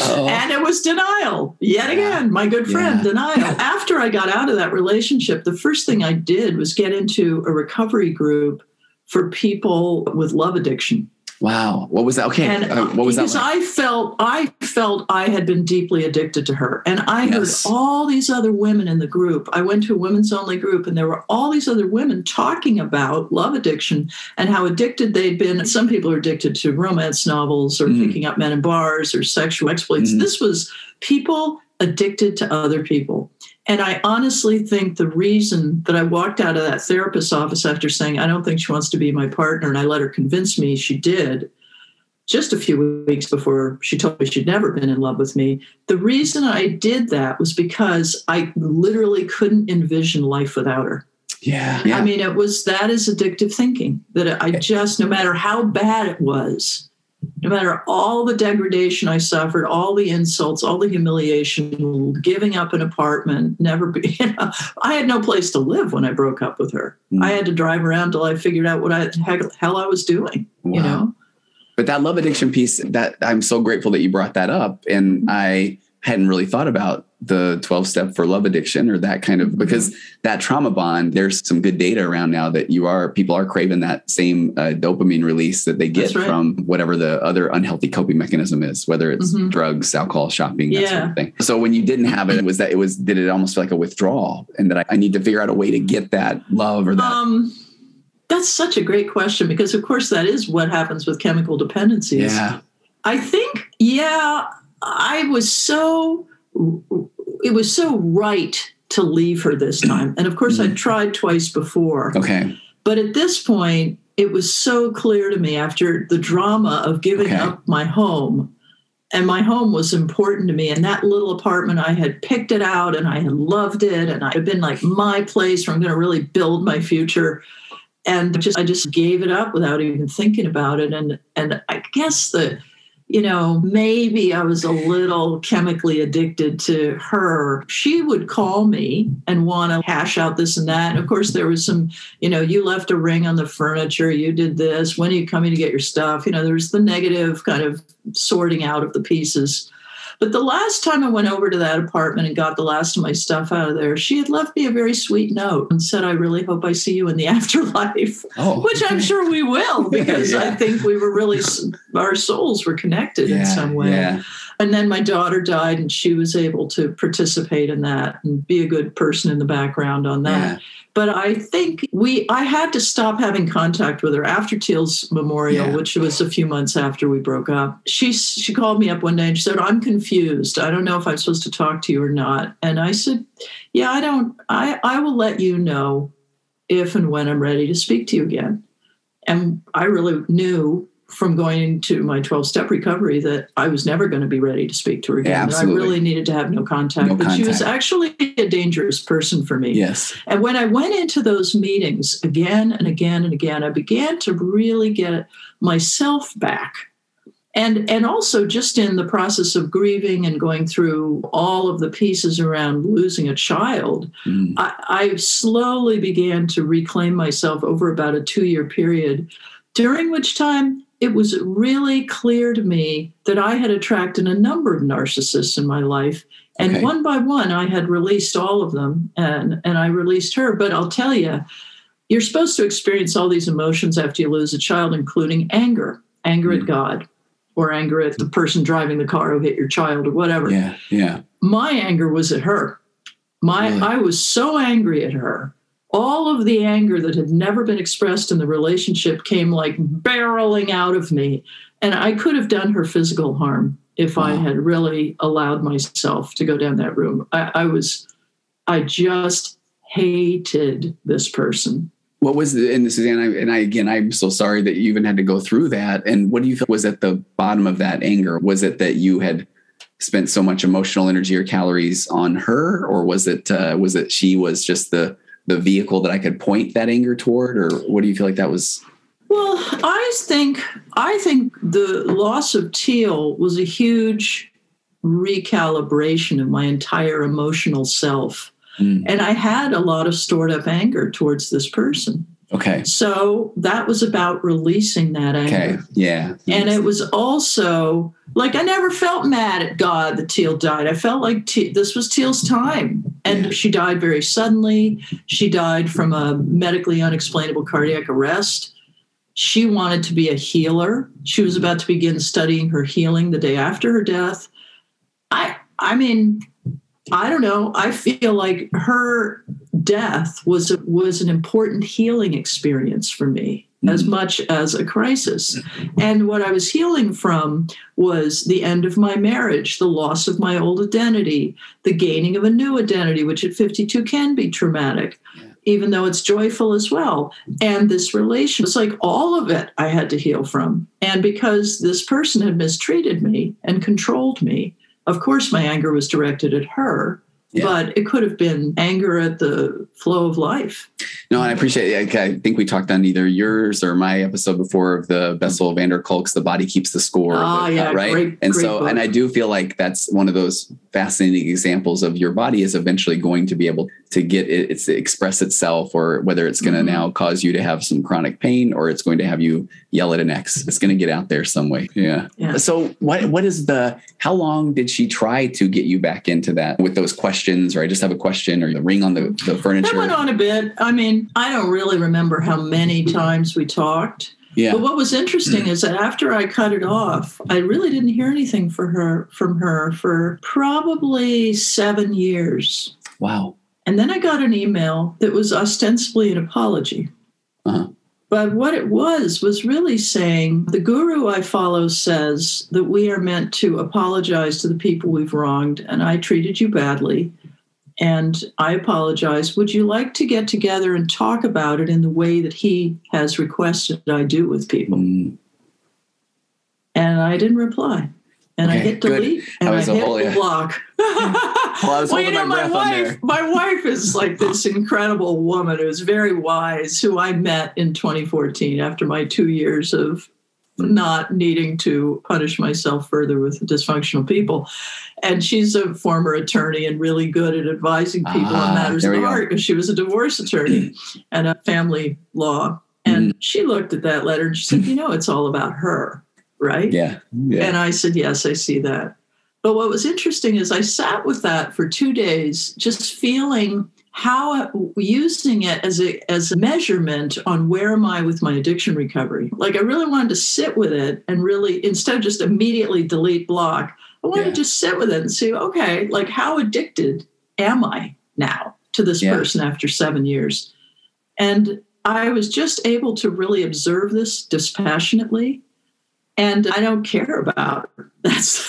Oh. And it was denial. Yet Yeah. again, my good friend, Yeah. denial. After I got out of that relationship, the first thing I did was get into a recovery group for people with love addiction. Wow what was that okay And uh, what was that because like? I felt I felt I had been deeply addicted to her. And I Yes. heard all these other women in the group. I went to a women's only group and there were all these other women talking about love addiction and how addicted they'd been. Some people are addicted to romance novels or Mhm. picking up men in bars or sexual exploits. Mhm. This was people addicted to other people. And I honestly think the reason that I walked out of that therapist's office after saying, I don't think she wants to be my partner, and I let her convince me she did, just a few weeks before she told me she'd never been in love with me. The reason I did that was because I literally couldn't envision life without her. yeah yeah I mean, it was that is addictive thinking that I eh. just, no matter how bad it was, no matter all the degradation I suffered, all the insults, all the humiliation, giving up an apartment, never be, you know, I had no place to live when I broke up with her. Mm. I had to drive around till I figured out what I heck, hell I was doing, wow. you know? But that love addiction piece that I'm so grateful that you brought that up. And mm-hmm. I hadn't really thought about the 12 step for love addiction or that kind of because that trauma bond there's some good data around now that you are people are craving that same uh, dopamine release that they get right. from whatever the other unhealthy coping mechanism is whether it's mm-hmm. drugs alcohol shopping that yeah. sort of thing so when you didn't have it was that it was did it almost feel like a withdrawal and that I, I need to figure out a way to get that love or that um, that's such a great question because of course that is what happens with chemical dependencies yeah i think yeah I was so, it was so right to leave her this time. And of course, mm-hmm. tried twice before. Okay. But at this point, it was so clear to me after the drama of giving okay. up my home. And my home was important to me. And that little apartment, I had picked it out and I had loved it. And I had been like my place where I'm going to really build my future. And just I just gave it up without even thinking about it. And and I guess the you know, maybe I was a little chemically addicted to her. She would call me and want to hash out this and that. And of course, there was some, you know, you left a ring on the furniture, you did this, when are you coming to get your stuff? You know, there was the negative kind of sorting out of the pieces. But the last time I went over to that apartment and got the last of my stuff out of there, she had left me a very sweet note and said, I really hope I see you in the afterlife, oh, which I'm sure we will because yeah, yeah. I think we were really, our souls were connected yeah, in some way. And then my daughter died and she was able to participate in that and be a good person in the background on that. But I think we I had to stop having contact with her after Teal's memorial, yeah. which was a few months after we broke up. She she called me up one day and she said, "I'm confused. I don't know if I'm supposed to talk to you or not." And I said, "Yeah, I don't. I I will let you know if and when I'm ready to speak to you again." And I really knew from going to my 12 step recovery that I was never going to be ready to speak to her again. Yeah, I really needed to have no contact. No but contact. she was actually a dangerous person for me. Yes. And when I went into those meetings again and again and again, I began to really get myself back. And, and also just in the process of grieving and going through all of the pieces around losing a child, mm. I, I slowly began to reclaim myself over about a two year period during which time it was really clear to me that I had attracted a number of narcissists in my life. And okay. one by one, I had released all of them and, and I released her. But I'll tell you, you're supposed to experience all these emotions after you lose a child, including anger, anger mm. at God, or anger at the person driving the car who hit your child, or whatever. Yeah, yeah. My anger was at her. My really? I was so angry at her all of the anger that had never been expressed in the relationship came like barreling out of me. And I could have done her physical harm if wow. I had really allowed myself to go down that room. I, I, was, I just hated this person. What was the, and Suzanne, I, and I, again, I'm so sorry that you even had to go through that. And what do you feel was at the bottom of that anger? Was it that you had spent so much emotional energy or calories on her, or was it, uh, was it she was just the, the vehicle that I could point that anger toward, or what do you feel like that was? Well, I think I think the loss of Teal was a huge recalibration of my entire emotional self. Mm. And I had a lot of stored up anger towards this person. Okay. So that was about releasing that anger. Okay. Yeah. And it was also like I never felt mad at God that Teal died. I felt like Te- this was Teal's time. And yeah. she died very suddenly. She died from a medically unexplainable cardiac arrest. She wanted to be a healer. She was about to begin studying her healing the day after her death. I I mean, I don't know. I feel like her death was was an important healing experience for me mm-hmm. as much as a crisis. And what I was healing from was the end of my marriage, the loss of my old identity, the gaining of a new identity, which at 52 can be traumatic. Even though it's joyful as well. And this relation, it's like all of it I had to heal from. And because this person had mistreated me and controlled me, of course, my anger was directed at her Yeah. but it could have been anger at the flow of life. No, and I appreciate it. I think we talked on either yours or my episode before of the Bessel van der Kolk's The Body Keeps the Score. Ah, uh, yeah, right. great- and great so, book. and I do feel like that's one of those fascinating examples of your body is eventually going to be able to get it, it's express itself, or whether it's going to Mhm. now cause you to have some chronic pain, or it's going to have you yell at an ex. It's going to get out there some way. Yeah. Yeah. So, what what is the? How long did she try to get you back into that with those questions, or I just have a question, or the ring on the the furniture? That went on a bit. I mean, I don't really remember how many times we talked. Yeah. But what was interesting is that after I cut it off, I really didn't hear anything for her from her for probably seven years. Wow. And then I got an email that was ostensibly an apology. Uh-huh. But what it was was really saying the guru I follow says that we are meant to apologize to the people we've wronged, and I treated you badly. And I apologize. Would you like to get together and talk about it in the way that he has requested I do with people? Mm. And I didn't reply. And I Okay, hit good. delete and That I a hit whole- yeah. block. I was well, you know, my my wife, my wife is like this incredible woman who's very wise, who I met in 2014 after my two years of not needing to punish myself further with dysfunctional people. And she's a former attorney and really good at advising people Ah, on matters of we go. art because she was a divorce attorney and a family law. And Mm. she looked at that letter and she said, You know, it's all about her, right? Yeah. Yeah. And I said, Yes, I see that. But what was interesting is I sat with that for two days, just feeling how using it as a as a measurement on where am I with my addiction recovery. Like I really wanted to sit with it and really instead of just immediately delete block, I wanted Yeah. to just sit with it and see, okay, like how addicted am I now to this Yeah. person after seven years? And I was just able to really observe this dispassionately and I don't care about her. That's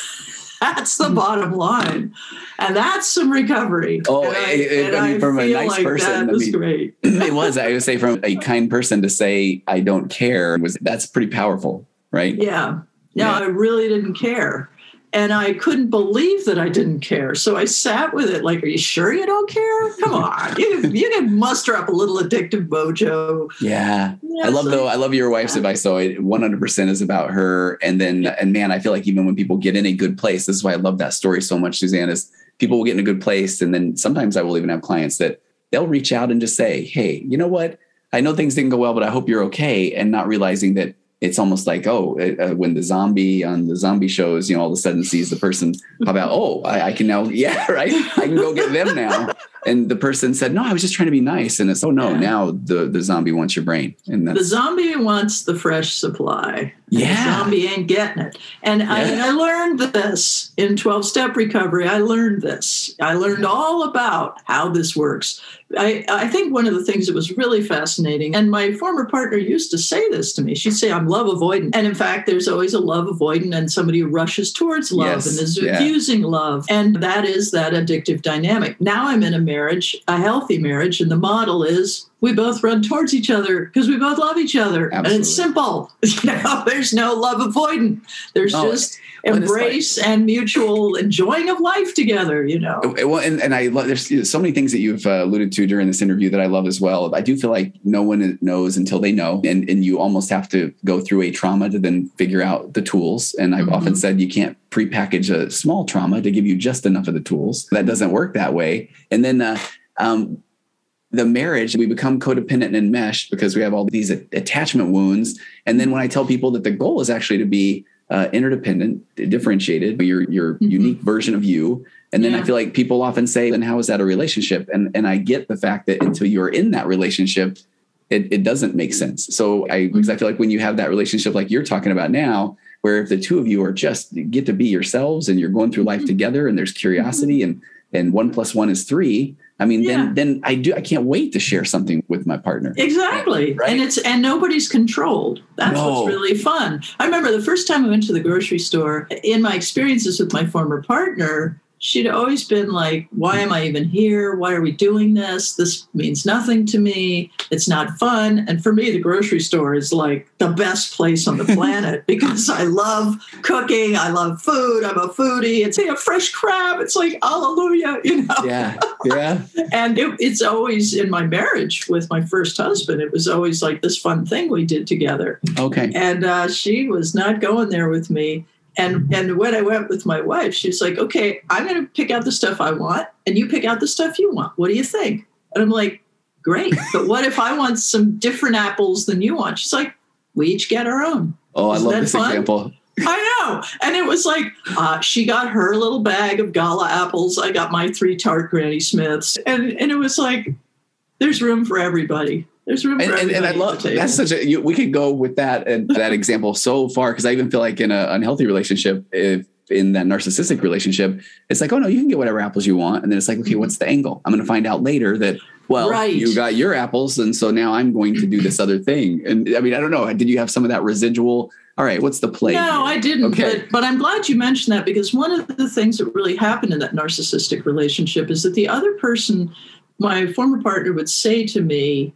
that's the bottom line, and that's some recovery. Oh, and I, I- I mean, from a feel nice like person, that I mean- great. it was. I would say from a kind person to say I don't care was that's pretty powerful, right? Yeah, no, Yeah. I really didn't care, and I couldn't believe that I didn't care. So I sat with it, like, "Are you sure you don't care? Come on, you you can muster up a little addictive mojo." Yeah. Yeah, I love so- though. I love your wife's Yeah. advice. So it 100% is about her. And then, and man, I feel like even when people get in a good place, this is why I love that story so much, Suzanne, is people will get in a good place. And then sometimes I will even have clients that they'll reach out and just say, Hey, you know what? I know things didn't go well, but I hope you're okay. And not realizing that it's almost like, oh, uh, when the zombie on the zombie shows, you know, all of a sudden sees the person pop out. Oh, I, I can now, yeah, right. I can go get them now. And the person said, no, I was just trying to be nice. And it's, oh no, Yeah. now the, the zombie wants your brain. And the zombie wants the fresh supply. Yeah. The zombie ain't getting it. And, I, Yeah. and I learned this in 12 step recovery. I learned this. I learned all about how this works. I, I think one of the things that was really fascinating, and my former partner used to say this to me. She'd say, I'm love avoidant. And in fact, there's always a love avoidant and somebody who rushes towards love Yes. and is Yeah. abusing love. And that is that addictive dynamic. Now I'm in a marriage, a healthy marriage, and the model is we both run towards each other because we both love each other. And it's simple. You know, there's no love avoidant. There's just it's like- embrace and mutual enjoying of life together, you know. well, and, and I love, there's so many things that you've uh, alluded to during this interview that I love as well. I do feel like no one knows until they know. And, and you almost have to go through a trauma to then figure out the tools. And I've Mhm. often said you can't prepackage a small trauma to give you just enough of the tools. That doesn't work that way. And then, uh, um, the marriage, we become codependent and enmeshed because we have all these attachment wounds. And then when I tell people that the goal is actually to be uh, interdependent, differentiated, your your Mhm. unique version of you. And then I feel like people often say, "Then how is that a relationship?" And and I get the fact that until you're in that relationship, it, it doesn't make sense. So I because I feel like when you have that relationship like you're talking about now, where if the two of you are just get to be yourselves and you're going through life Mhm. together and there's curiosity and and one plus one is three. I mean, Yeah. then then I do I can't wait to share something with my partner. Exactly. Right. And it's and nobody's controlled. That's No. what's really fun. I remember the first time I went to the grocery store, in my experiences with my former partner, she'd always been like, Why am I even here? Why are we doing this? This means nothing to me. It's not fun. And for me, the grocery store is like the best place on the planet because I love cooking. I love food. I'm a foodie. It's a fresh crab. It's like, hallelujah, you know? Yeah. Yeah. and it, it's always in my marriage with my first husband, it was always like this fun thing we did together. Okay. And uh, she was not going there with me. And and when I went with my wife, she was like, "Okay, I'm going to pick out the stuff I want, and you pick out the stuff you want. What do you think?" And I'm like, "Great, but what if I want some different apples than you want?" She's like, "We each get our own." Oh, Isn't I love this fun? example. I know. And it was like uh, she got her little bag of gala apples. I got my three tart Granny Smiths. And, and it was like, there's room for everybody. There's room And, for and, and I love that's such a you, we could go with that and that example so far because I even feel like in an unhealthy relationship, if in that narcissistic relationship, it's like, oh no, you can get whatever apples you want, and then it's like, okay, what's the mm-hmm. angle? I'm going to find out later that well, Right. you got your apples, and so now I'm going to do this other thing. And I mean, I don't know, did you have some of that residual? All right, what's the play? No, here? I didn't. Okay. But, but I'm glad you mentioned that because one of the things that really happened in that narcissistic relationship is that the other person, my former partner, would say to me,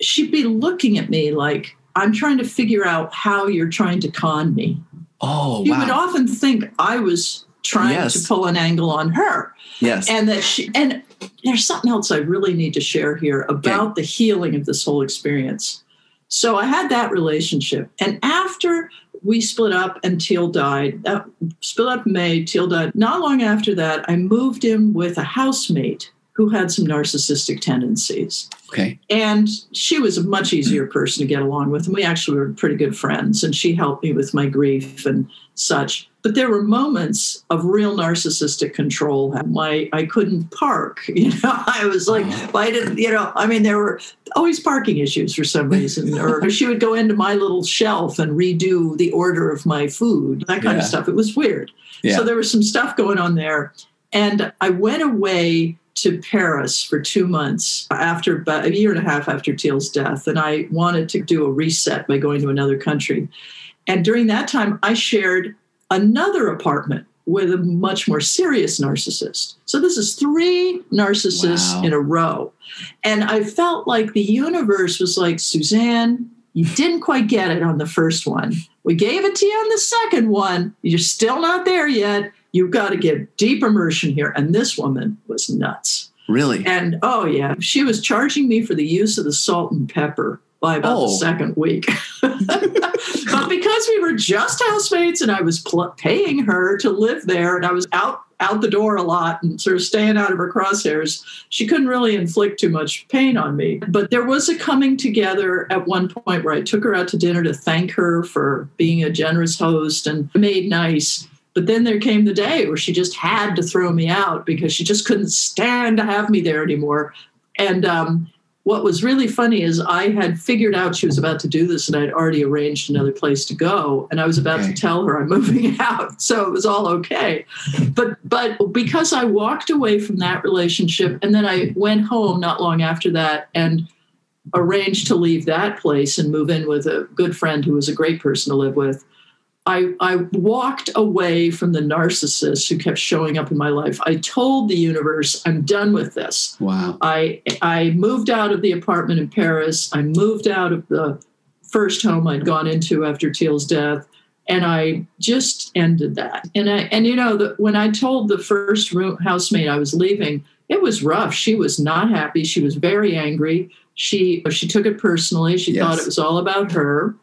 she'd be looking at me like, I'm trying to figure out how you're trying to con me. Oh You would often think I was trying Yes. to pull an angle on her. yes, And that she, and there's something else I really need to share here about the healing of this whole experience. So I had that relationship. And after we split up and Teal died, uh, split up May, Teal died. Not long after that, I moved in with a housemate who had some narcissistic tendencies. Okay, And she was a much easier mm-hmm. person to get along with. And we actually were pretty good friends. And she helped me with my grief and such. But there were moments of real narcissistic control. My I couldn't park. You know, I was like, oh. I didn't, you know, I mean, there were always parking issues for some reason. Or she would go into my little shelf and redo the order of my food, that kind Yeah. of stuff. It was weird. yeah, So there was some stuff going on there. And I went away to Paris for two months after about a year and a half after Teal's death. And I wanted to do a reset by going to another country. And during that time, I shared another apartment with a much more serious narcissist. So this is three narcissists Wow. in a row. And I felt like the universe was like, Suzanne, you didn't quite get it on the first one. We gave it to you on the second one. You're still not there yet. You've got to get deep immersion here. And this woman was nuts. really, And oh, yeah, she was charging me for the use of the salt and pepper by about Oh. the second week. but because we were just housemates and I was pl- paying her to live there and I was out out the door a lot and sort of staying out of her crosshairs, she couldn't really inflict too much pain on me. But there was a coming together at one point where I took her out to dinner to thank her for being a generous host and made nice. But then there came the day where she just had to throw me out because she just couldn't stand to have me there anymore. And um, what was really funny is I had figured out she was about to do this and I'd already arranged another place to go. And I was about Okay. to tell her I'm moving out. So it was all okay. But but because I walked away from that relationship and then I went home not long after that and arranged to leave that place and move in with a good friend who was a great person to live with. I, I walked away from the narcissist who kept showing up in my life. I told the universe, I'm done with this. wow, I I moved out of the apartment in Paris. I moved out of the first home I'd gone into after Teal's death, and I just ended that. And I and you know that when I told the first room housemate I was leaving, it was rough. She was not happy. She was very angry. She she took it personally. She Yes. thought it was all about her.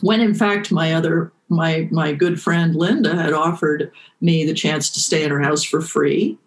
When in fact my other my my good friend Linda had offered me the chance to stay in her house for free.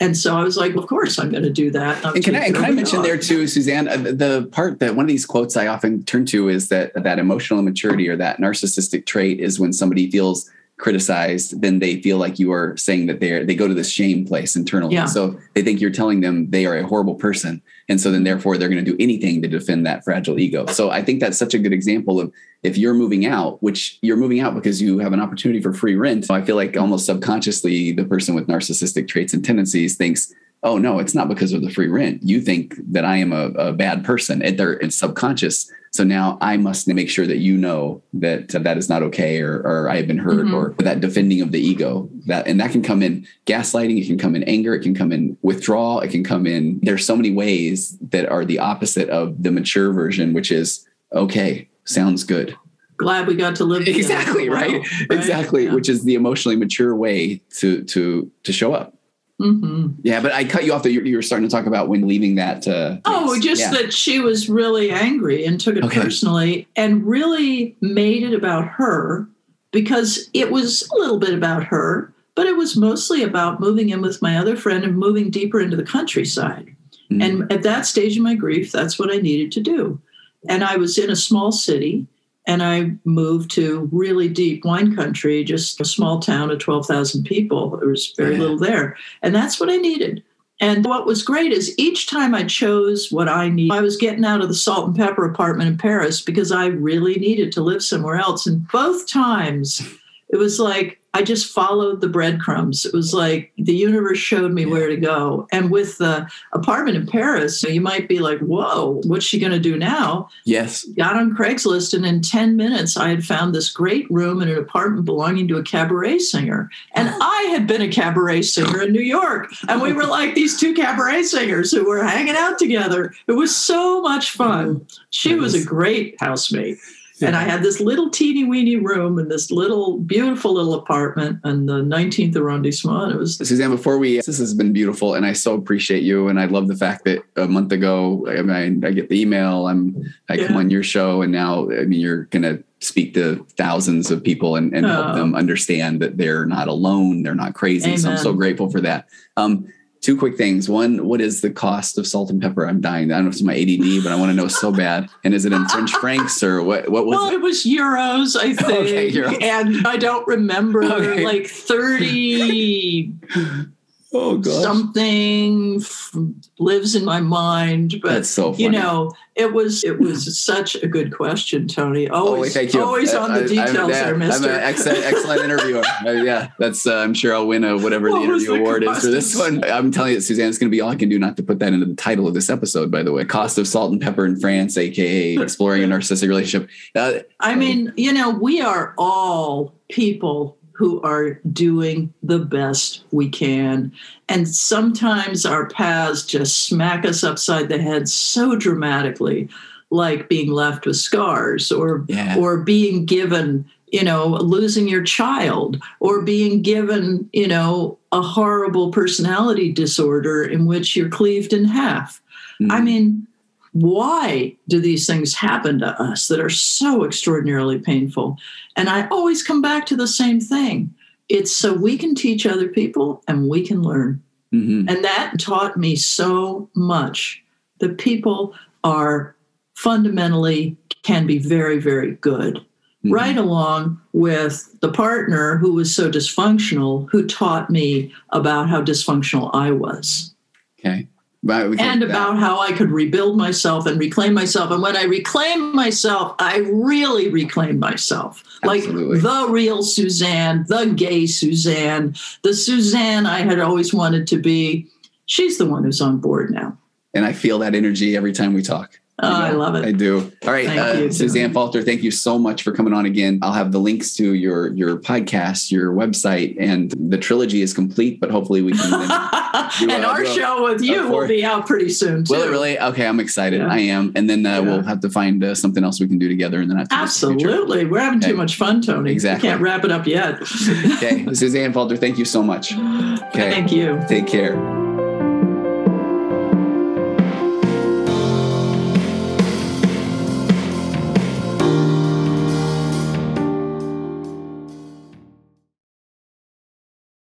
And so I was like, of course I'm going to do that. And can I, can I mention there too, Suzanne, uh, the the part that one of these quotes I often turn to is that that emotional immaturity or that narcissistic trait is when somebody feels criticized, then they feel like you are saying that they're they go to this shame place internally. Yeah. So they think you're telling them they are a horrible person. And so then therefore they're going to do anything to defend that fragile ego. So I think that's such a good example of if you're moving out, which you're moving out because you have an opportunity for free rent. So I feel like almost subconsciously the person with narcissistic traits and tendencies thinks oh no it's not because of the free rent you think that i am a, a bad person and they're it's subconscious So now I must make sure that you know that uh, that is not okay, or, or I have been hurt, mm-hmm. or that defending of the ego. That and that can come in gaslighting. It can come in anger. It can come in withdrawal. It can come in. There's so many ways that are the opposite of the mature version, which is okay, sounds good. Glad we got to live together. exactly right? right? exactly, yeah. which is the emotionally mature way to to to show up. Mm-hmm. Yeah, but I cut you off. That you were starting to talk about when leaving that. Uh, oh, just yeah. that she was really angry and took it okay. personally, and really made it about her because it was a little bit about her, but it was mostly about moving in with my other friend and moving deeper into the countryside. Mm-hmm. And at that stage of my grief, that's what I needed to do. And I was in a small city and I moved to really deep wine country, just a small town of 12,000 people. There was very yeah. little there. And that's what I needed. And what was great is each time I chose what I need, I was getting out of the salt and pepper apartment in Paris because I really needed to live somewhere else. And both times it was like I just followed the breadcrumbs. It was like the universe showed me where to go. And with the apartment in Paris, so you might be like, whoa, what's she going to do now? Yes. Got on Craigslist, and in 10 minutes, I had found this great room in an apartment belonging to a cabaret singer. And I had been a cabaret singer in New York. And we were like these two cabaret singers who were hanging out together. It was so much fun. Mm-hmm. She was a great housemate. And I had this little teeny weeny room in this little beautiful little apartment in the 19th arrondissement. It was Suzanne. Before we, this has been beautiful, and I so appreciate you. And I love the fact that a month ago, I mean, I get the email. I'm I yeah. come on your show, and now I mean, you're gonna speak to thousands of people and, and oh. help them understand that they're not alone, they're not crazy. Amen. So I'm so grateful for that. Um, two quick things. One, what is the cost of salt and pepper? I'm dying. I don't know if it's my ADD, but I want to know so bad. And is it in French francs or what? What was well, it? it was euros, I think. Okay, euros. And I don't remember okay. like 30 oh something lives in my mind but so you know it was it was such a good question tony. Always oh, thank you. always on the details I'm, there mister. i'm an excellent, excellent interviewer. Uh, yeah that's uh, i'm sure i'll win a whatever what the interview the award is for this one. I'm telling you suzanne it's going to be all i can do not to put that into the title of this episode by the way. Cost of salt and pepper in france aka exploring a narcissistic relationship. Uh, i mean you know we are all people who are doing the best we can. And sometimes our paths just smack us upside the head so dramatically, like being left with scars or yeah. or being given, you know, losing your child or being given, you know, a horrible personality disorder in which you're cleaved in half. Mm. I mean, why do these things happen to us that are so extraordinarily painful? And I always come back to the same thing it's so we can teach other people and we can learn. Mm-hmm. And that taught me so much that people are fundamentally can be very, very good. Mm-hmm. Right along with the partner who was so dysfunctional, who taught me about how dysfunctional I was. Okay and about how I could rebuild myself and reclaim myself. And when I reclaim myself, I really reclaim myself. Absolutely. Like the real Suzanne, the gay Suzanne, the Suzanne I had always wanted to be. She's the one who's on board now. And I feel that energy every time we talk. Oh, I love it. I do. All right, uh, Suzanne Falter, thank you so much for coming on again. I'll have the links to your your podcast, your website, and the trilogy is complete. But hopefully, we can. Do, and uh, our show with you will be out pretty soon. Too. Will it really? Okay, I'm excited. Yeah. I am. And then uh, yeah. we'll have to find uh, something else we can do together. And then absolutely, we're having okay. too much fun, Tony. Exactly. We can't wrap it up yet. okay, Suzanne Falter, thank you so much. Okay, thank you. Take care.